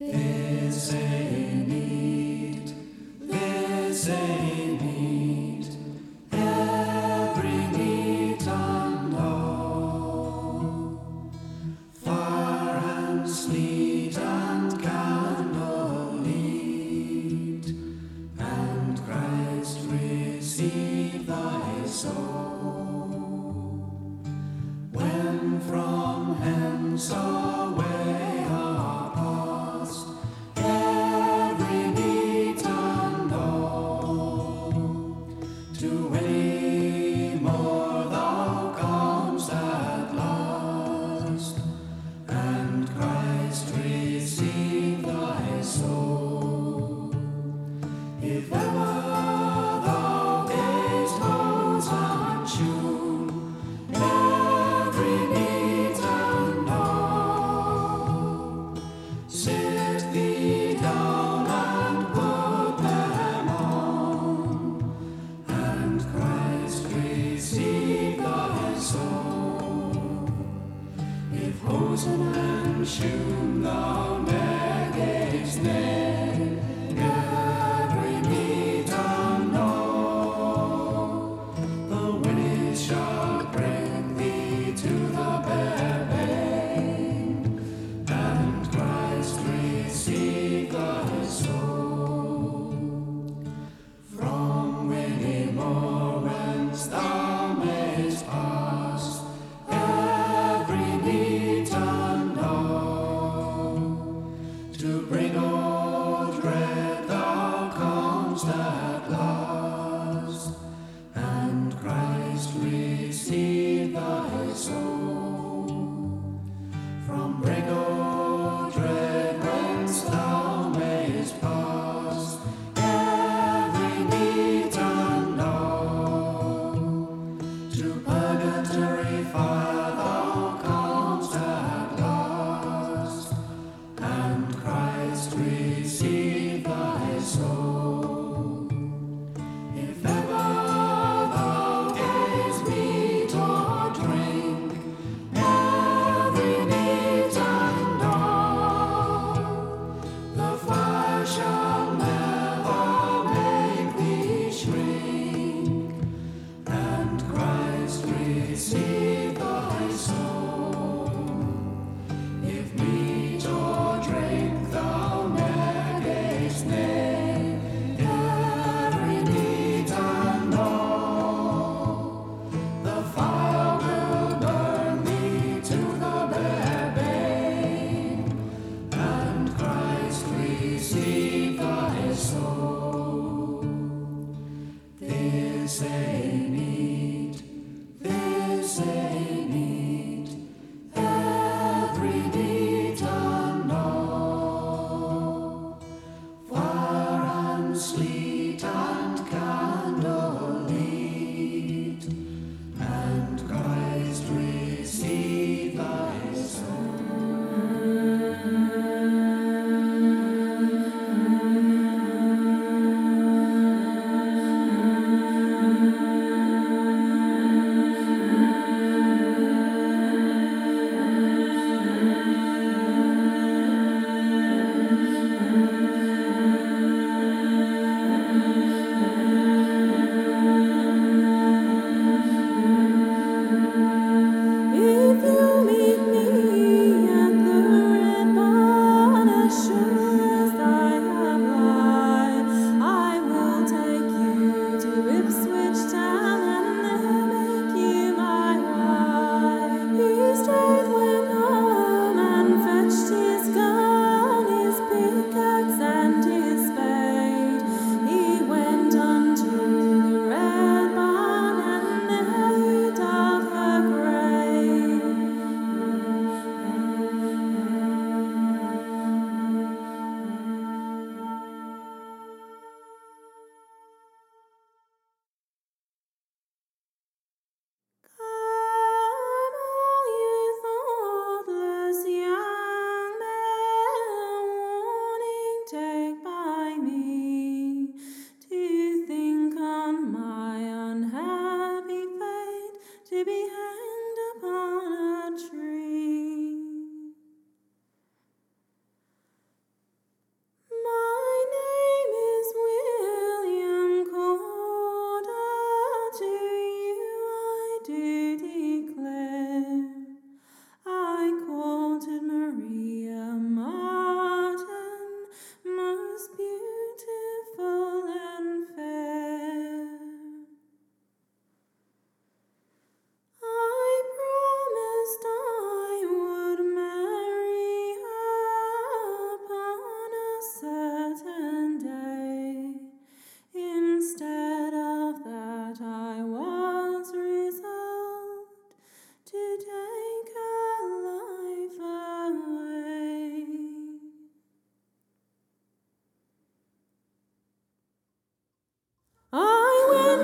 This ain't need, this ain't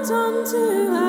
I went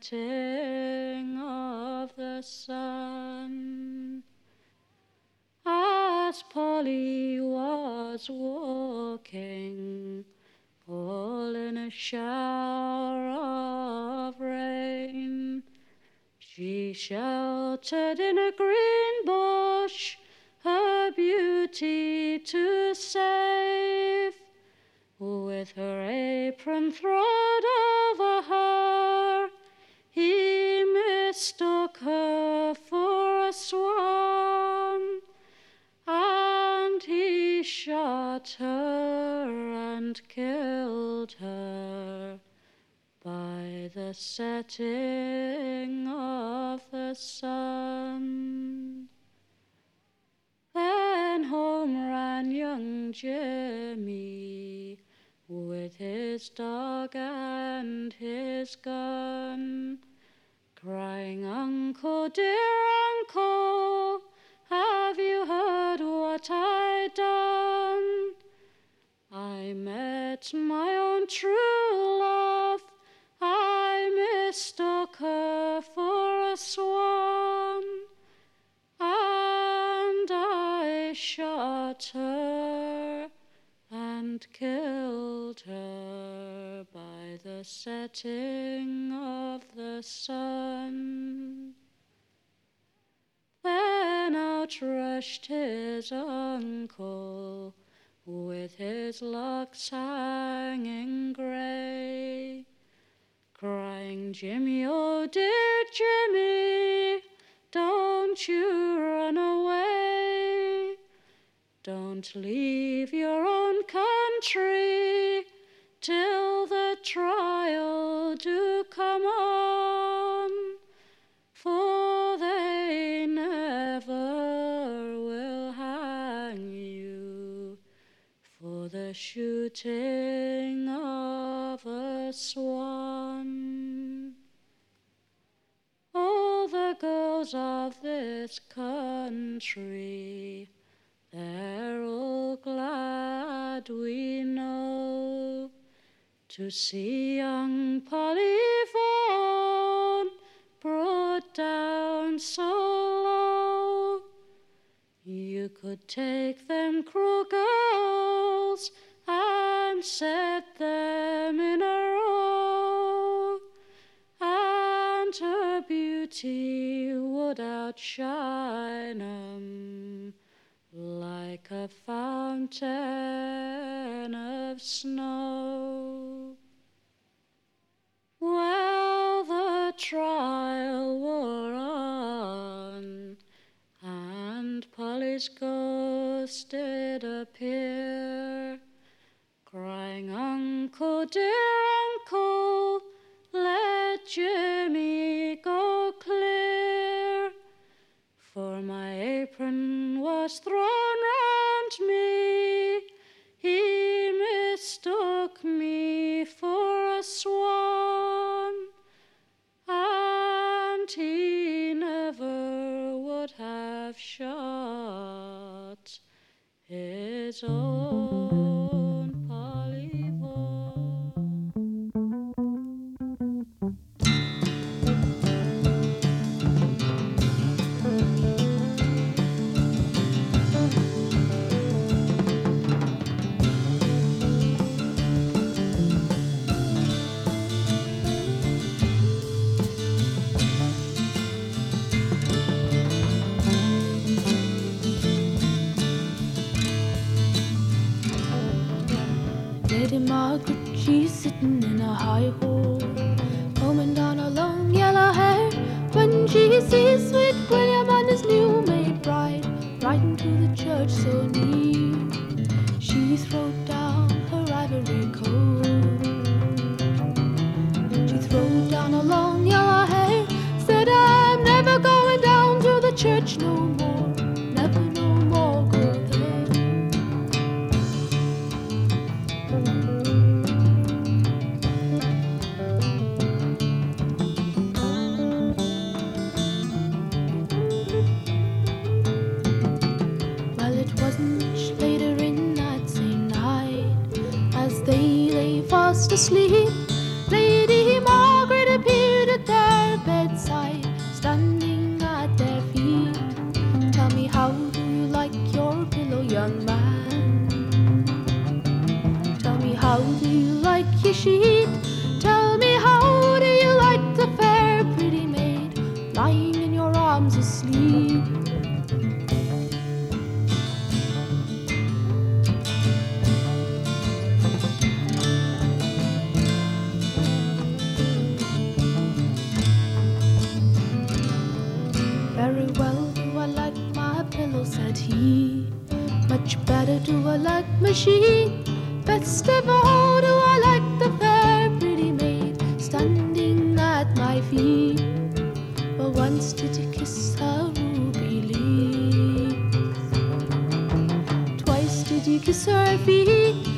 setting of the sun. As Polly was walking, all in a shower of rain, she sheltered in a green bush her beauty to save. With her apron thrown over her, he mistook her for a swan, and he shot her and killed her by the setting of the sun. Then home ran young Jimmy with his dog and his gun, crying, Uncle, dear uncle, have you heard what I've done? I met my own true love, I mistook her for a swan and I shot her the setting of the sun. Then out rushed his uncle with his locks hanging grey, crying, Jimmy, oh dear Jimmy, don't you run away. Don't leave your own country till the trial the shooting of a swan. All the girls of this country, they're all glad we know to see young Polly Vaughan brought down so low. You could take them would outshine 'em um, like a fountain of snow. Well, the trial wore on, and Polly's ghost did appear, beso. Do I like my sheep? Best of all, do I like the fair pretty maid standing at my feet? But once did you kiss her ruby leaves? Twice did you kiss her feet?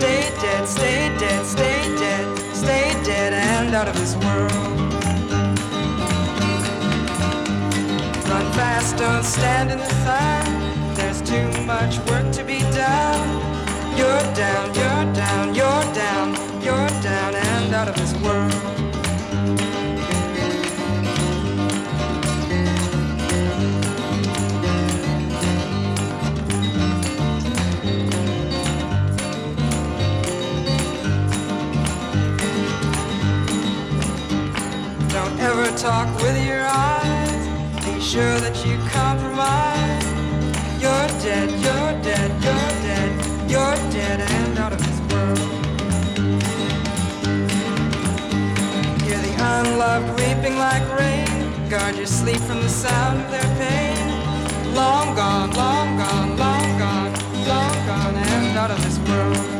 Stay dead, stay dead, stay dead, stay dead and out of this world. Run fast, don't stand in the sun. There's too much work to be done. You're down, you're down, you're down, you're down and out of this world. Talk with your eyes. Be sure that you compromise. You're dead, you're dead, you're dead, you're dead and out of this world. Hear the unloved weeping like rain. Guard your sleep from the sound of their pain. Long gone, long gone, long gone, long gone and out of this world.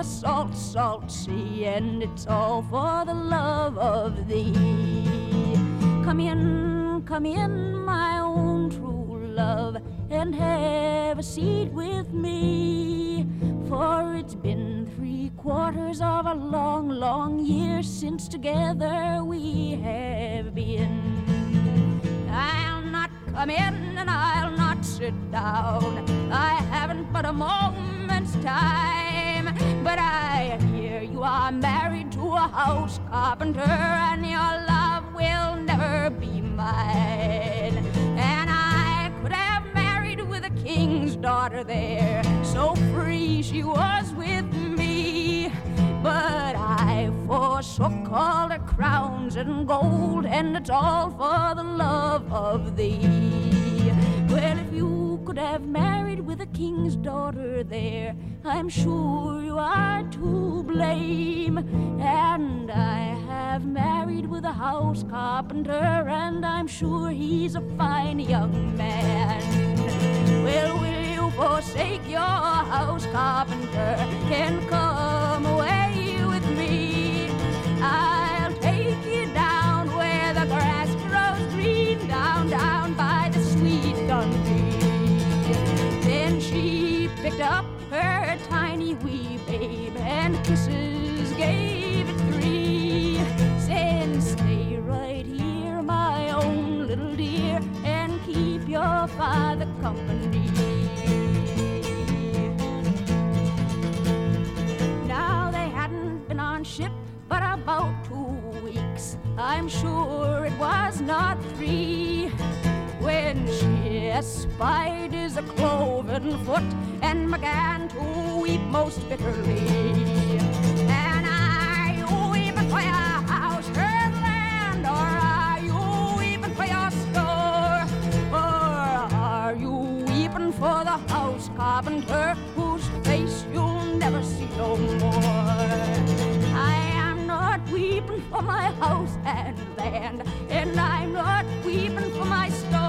The salt, salt sea, and it's all for the love of thee. Come in, come in, my own true love, and have a seat with me. For it's been three quarters of a long, long year since together we have been. I'll not come in and I'll not sit down. I haven't but a moment's time. But I hear you are married to a house carpenter and your love will never be mine. And I could have married with a king's daughter there. So free she was with me. But I forsook all the crowns and gold, and it's all for the love of thee. You could have married with a king's daughter there, I'm sure you are to blame. And I have married with a house carpenter, and I'm sure he's a fine young man. Well, will you forsake your house carpenter and come away with me? I'll take you down where the grass grows green, down, down up her tiny wee babe and kisses gave it three. Saying, stay right here, my own little dear, and keep your father company. Now they hadn't been on ship but about two weeks. I'm sure it was not three. When she espied his cloven foot and began to weep most bitterly. And are you weeping for your house, her land, or are you weeping for your store? Or are you weeping for the house carpenter whose face you'll never see no more? I am not weeping for my house and land, and I'm not weeping for my store.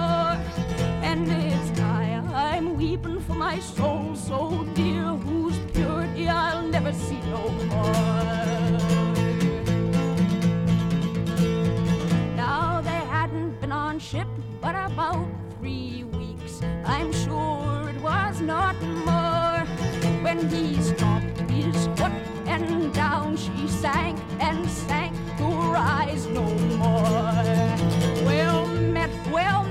Soul so dear, whose purity I'll never see no more. Now they hadn't been on ship but about three weeks. I'm sure it was not more when he stopped his foot and down she sank and sank to rise no more. Well met, well met, my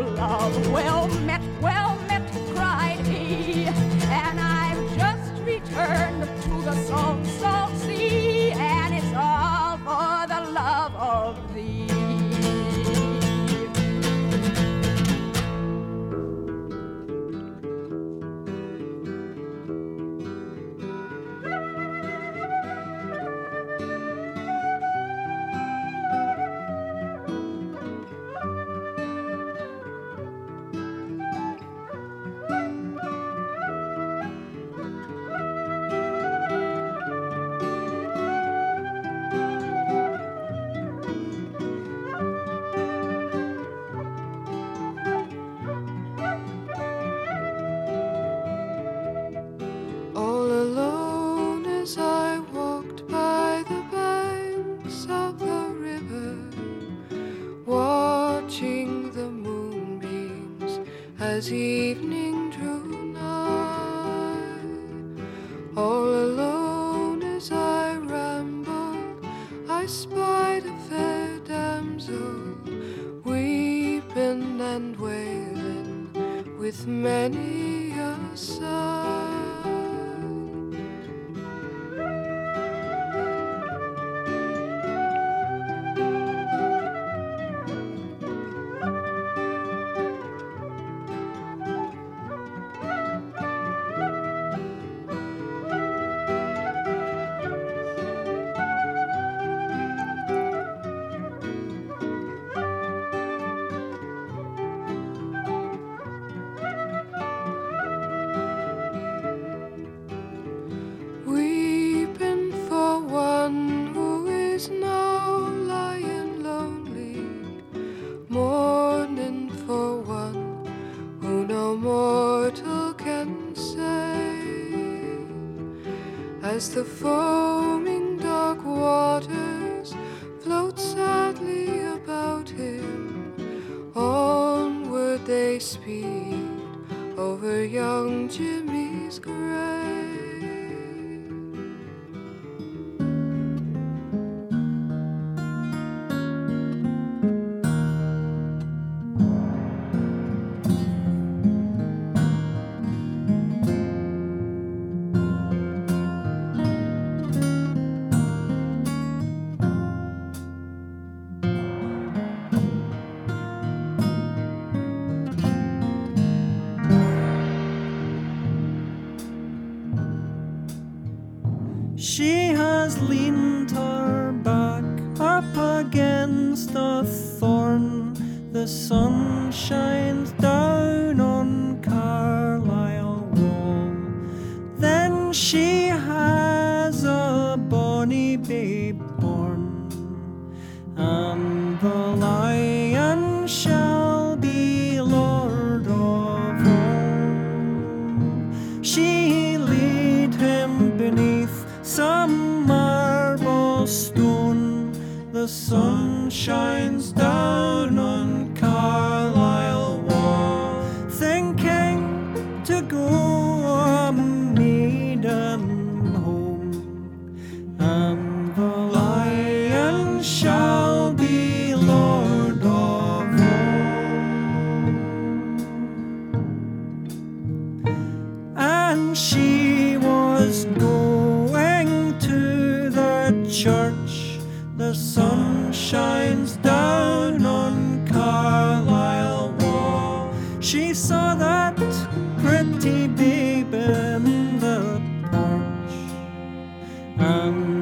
love. Well met, well met, cried he. And I've just returned to the salt, salt sea, and it's all for the love of the foaming dark waters float sadly about him, onward they speed over young Jimmy's grave. And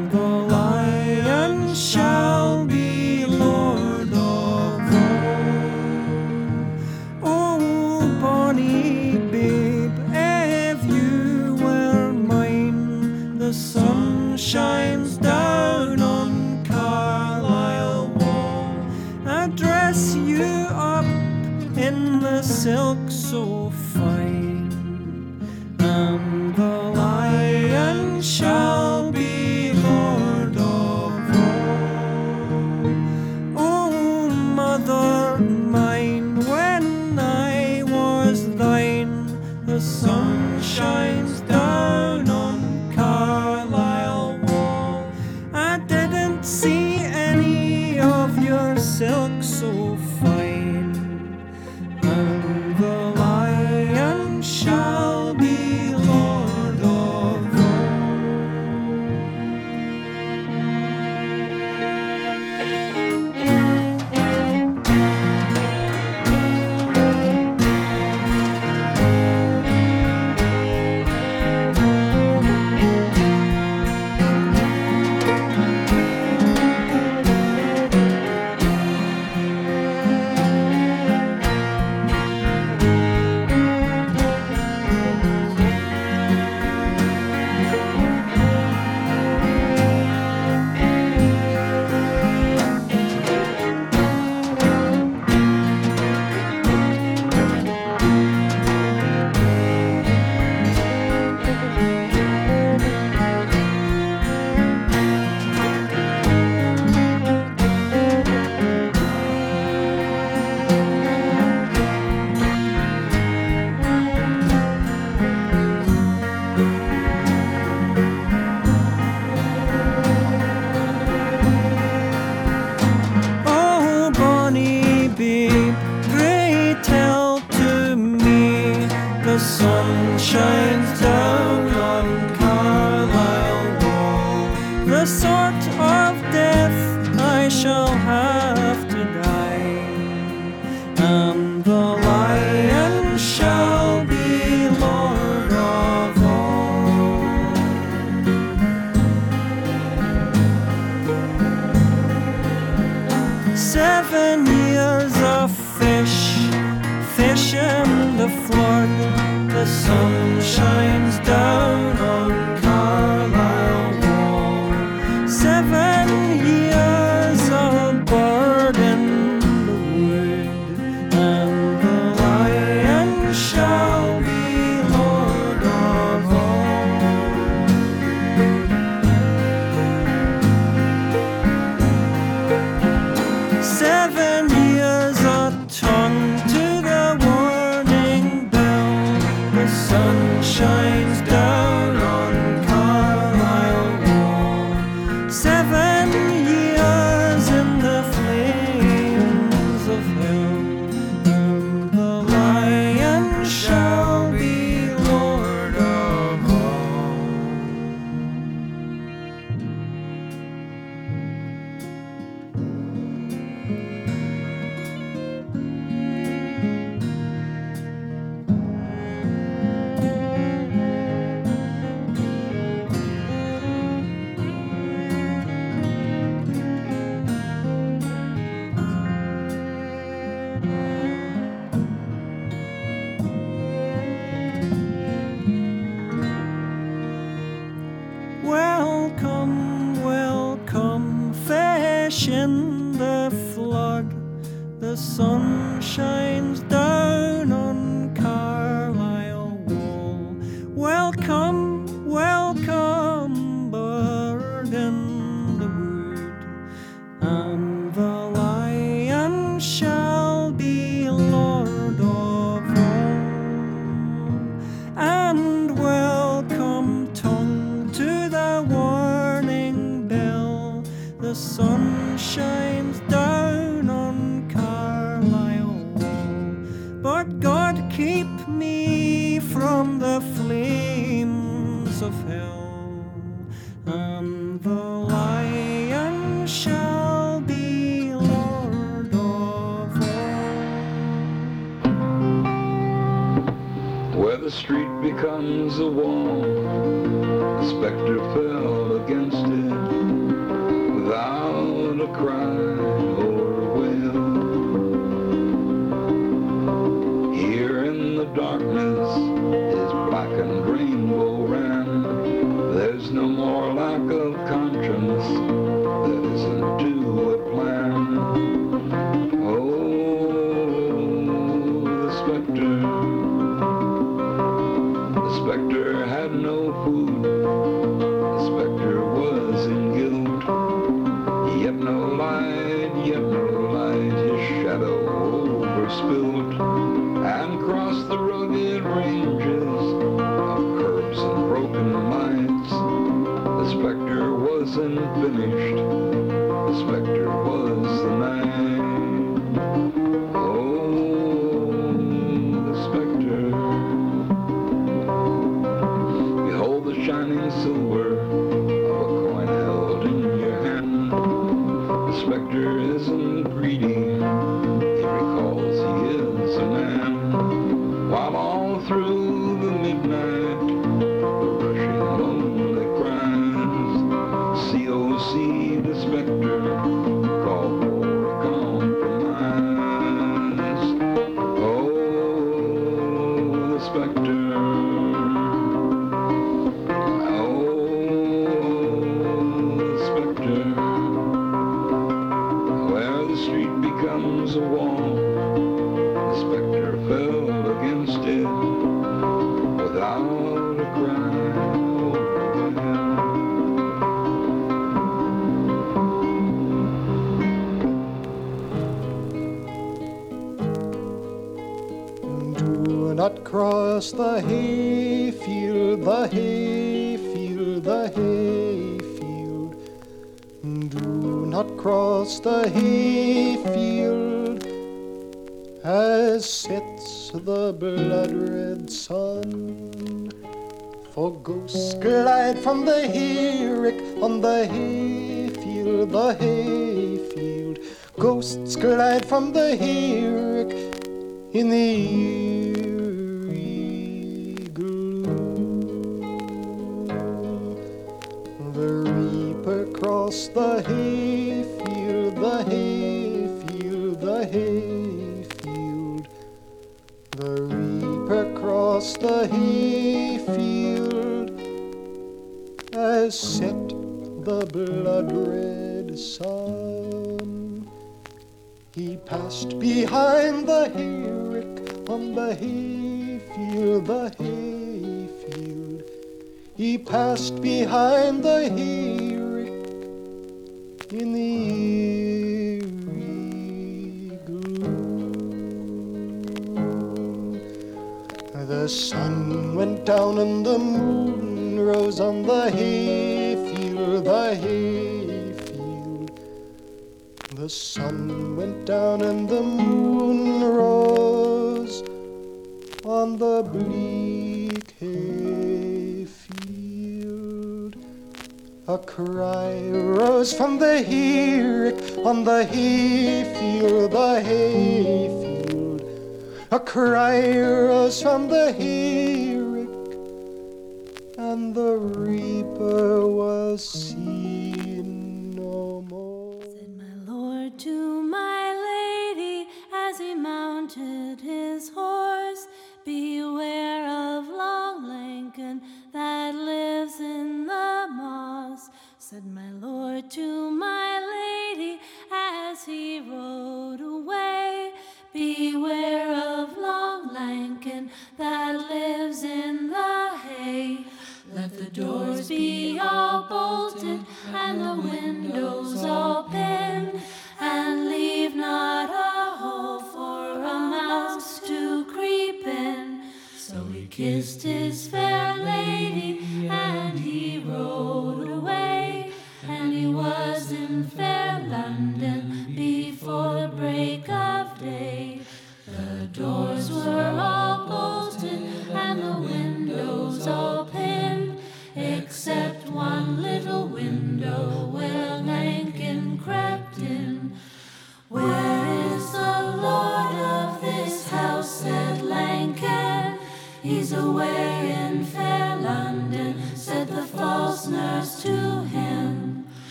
No light, yet no light, his shadow overspilled, and crossed the rugged ranges of curbs and broken minds. The specter wasn't finished. For ghosts glide from the hayrick on the hayfield, the hayfield. Ghosts glide from the hayrick in the eerie gloom. The reaper crossed the hayrick. Red sun. He passed behind the hayrick on the hayfield, the hayfield. He passed behind the hayrick in the eerie gloom. The sun went down and the From the heath on the hayfield, the hayfield. A crier rose from the hayfield.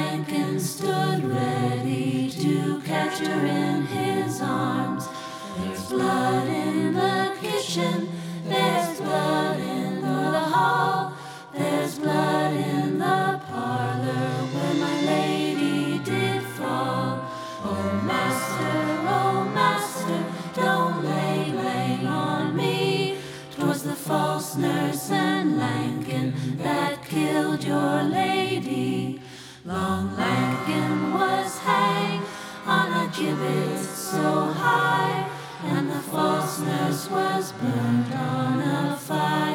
Lankin stood ready to catch her in his arms. There's blood in the kitchen, so high, and the false nurse was burned on a fire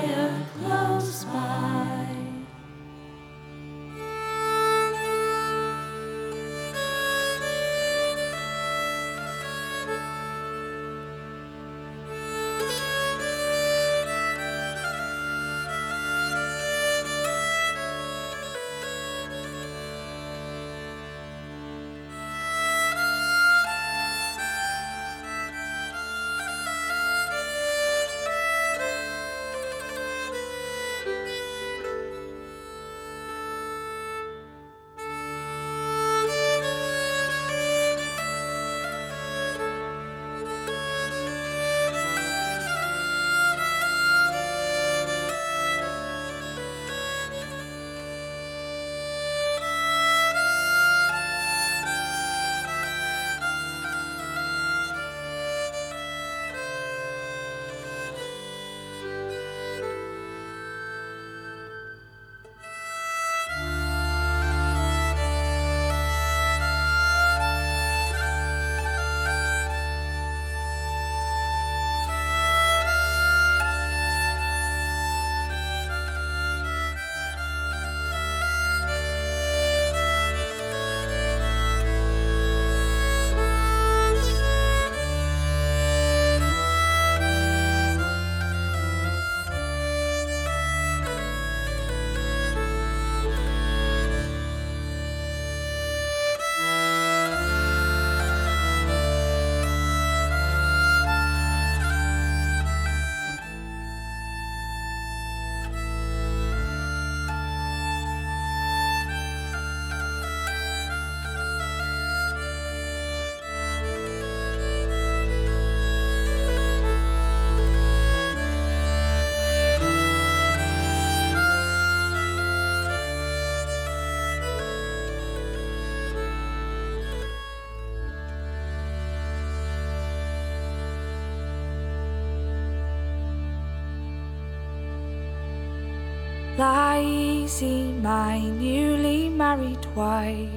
easy, my newly married wife.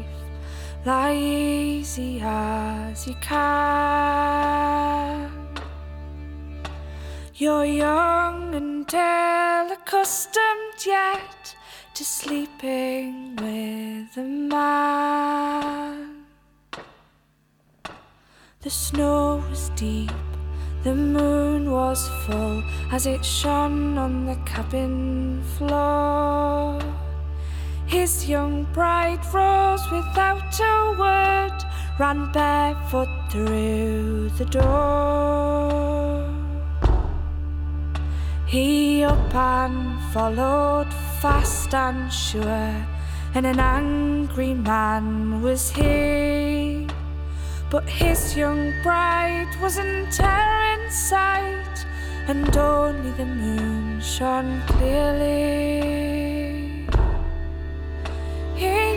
Lie easy as you can. You're young and ill accustomed yet to sleeping with a man. The snow was deep, the moon was full as it shone on the cabin floor. His young bride rose without a word, ran barefoot through the door. He up and followed fast and sure, and an angry man was he. But his young bride wasn't there in sight, and only the moon shone clearly. He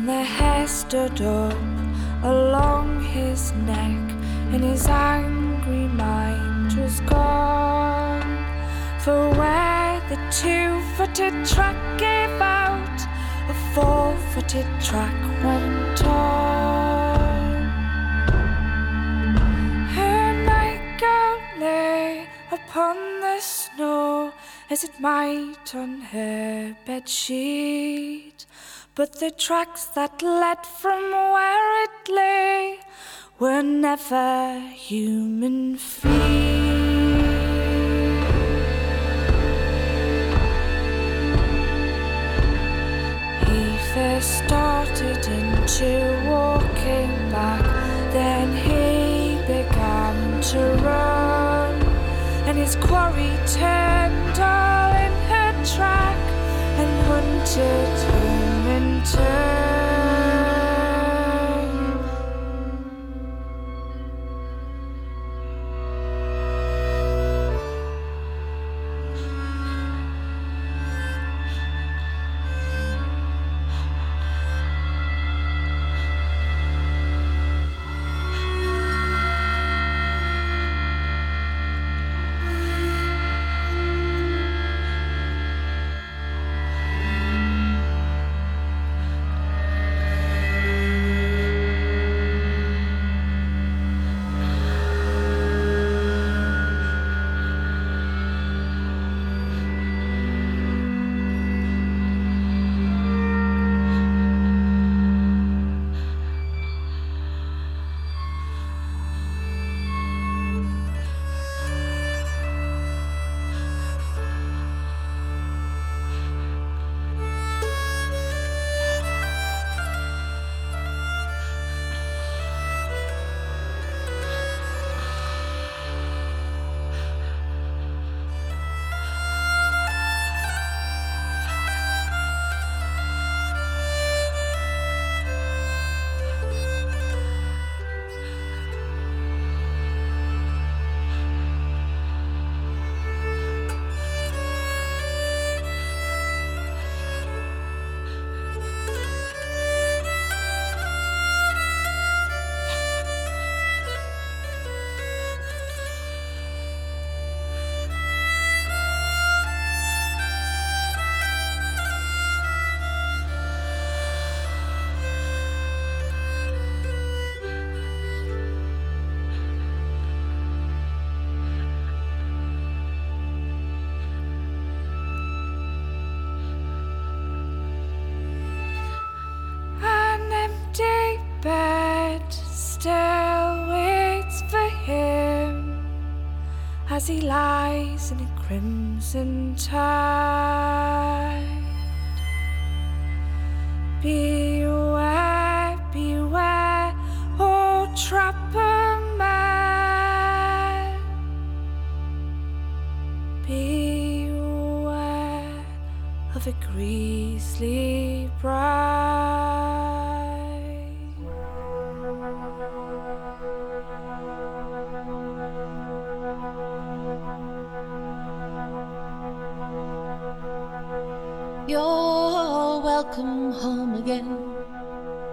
and the hair stood up along his neck, and his angry mind was gone. For where the two footed track gave out, a four footed track went on. Her nightgown lay upon the snow as it might on her bed sheet. But the tracks that led from where it lay were never human feet. He first started into walking back, then he began to run, and his quarry turned all in her track and hunted him in bed still waits for him as he lies in a crimson tide. Beware, beware, oh trapper man. Beware of a grisly bride. Again,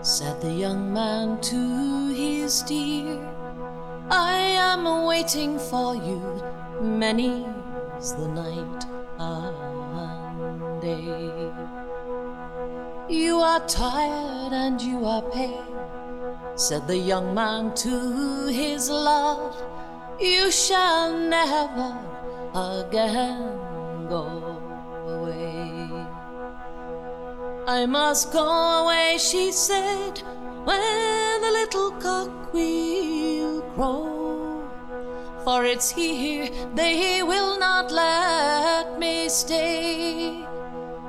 said the young man to his dear. I am waiting for you, many's the night and day. You are tired and you are pale, said the young man to his love. You shall never again go I must go away, she said, when the little cock will crow. For it's here they will not let me stay.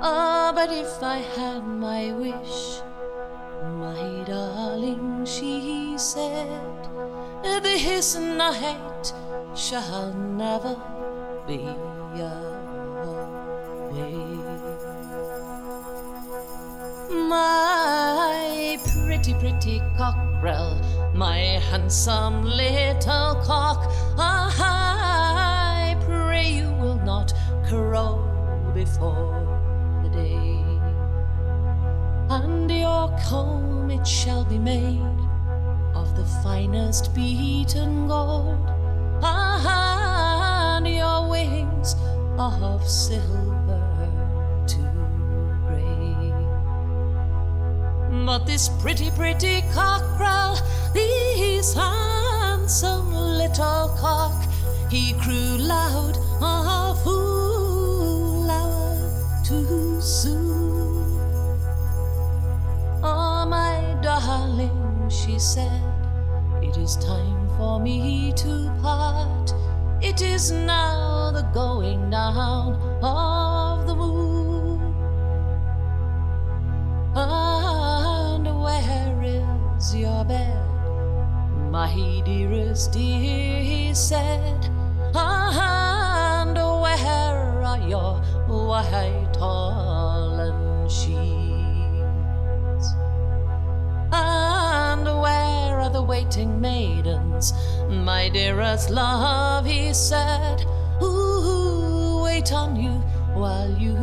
Ah, but if I had my wish, my darling, she said, this hate shall never be away. My pretty, pretty cockerel, my handsome little cock, I pray you will not crow before the day. And your comb it shall be made of the finest beaten gold, ah, and your wings of silver but this pretty, pretty cockerel, this handsome little cock, he crew loud, a fool hour too soon. Ah, oh, my darling, she said, it is time for me to part. It is now the going down. Oh, my dearest dear? He said, and where are your white holland sheets? And where are the waiting maidens, my dearest love? He said, Who wait on you while you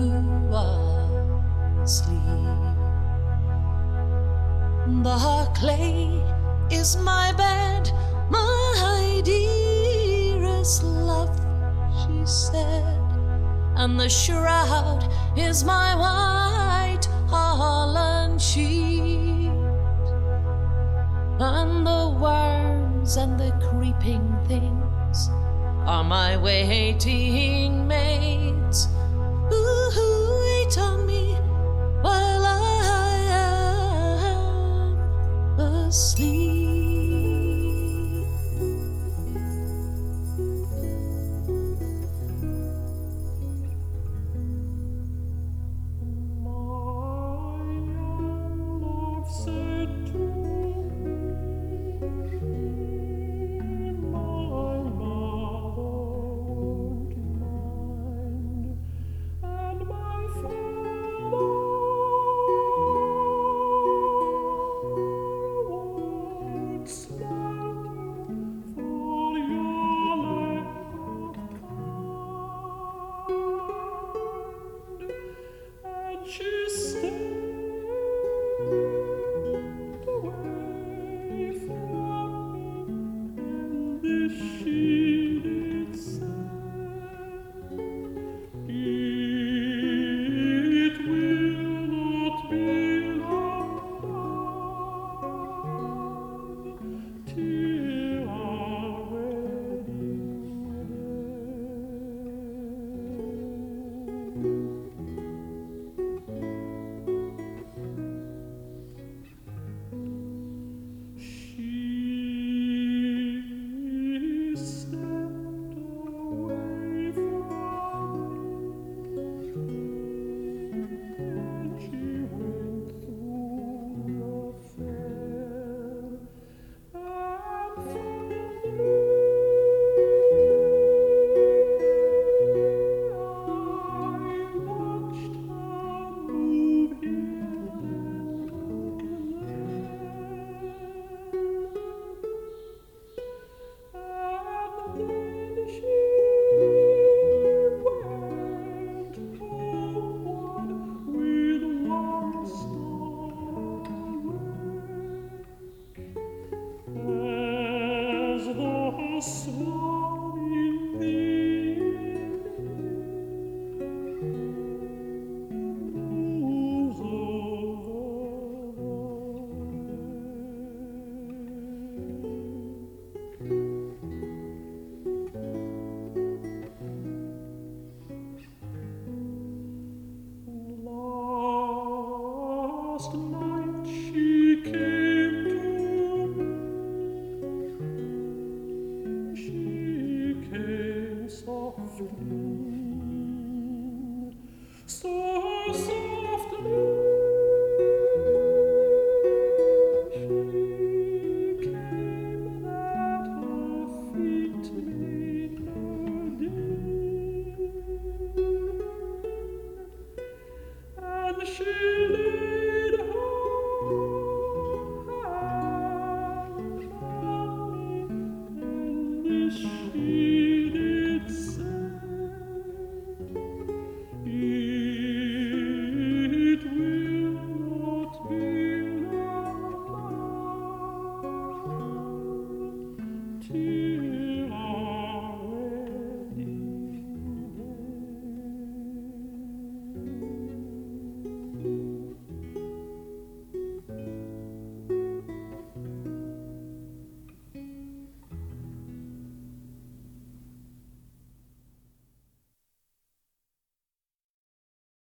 are asleep. The clay is my bed, my dearest love, she said, and the shroud is my white holland sheet, and the worms and the creeping things are my waiting maids who wait on me while I am asleep.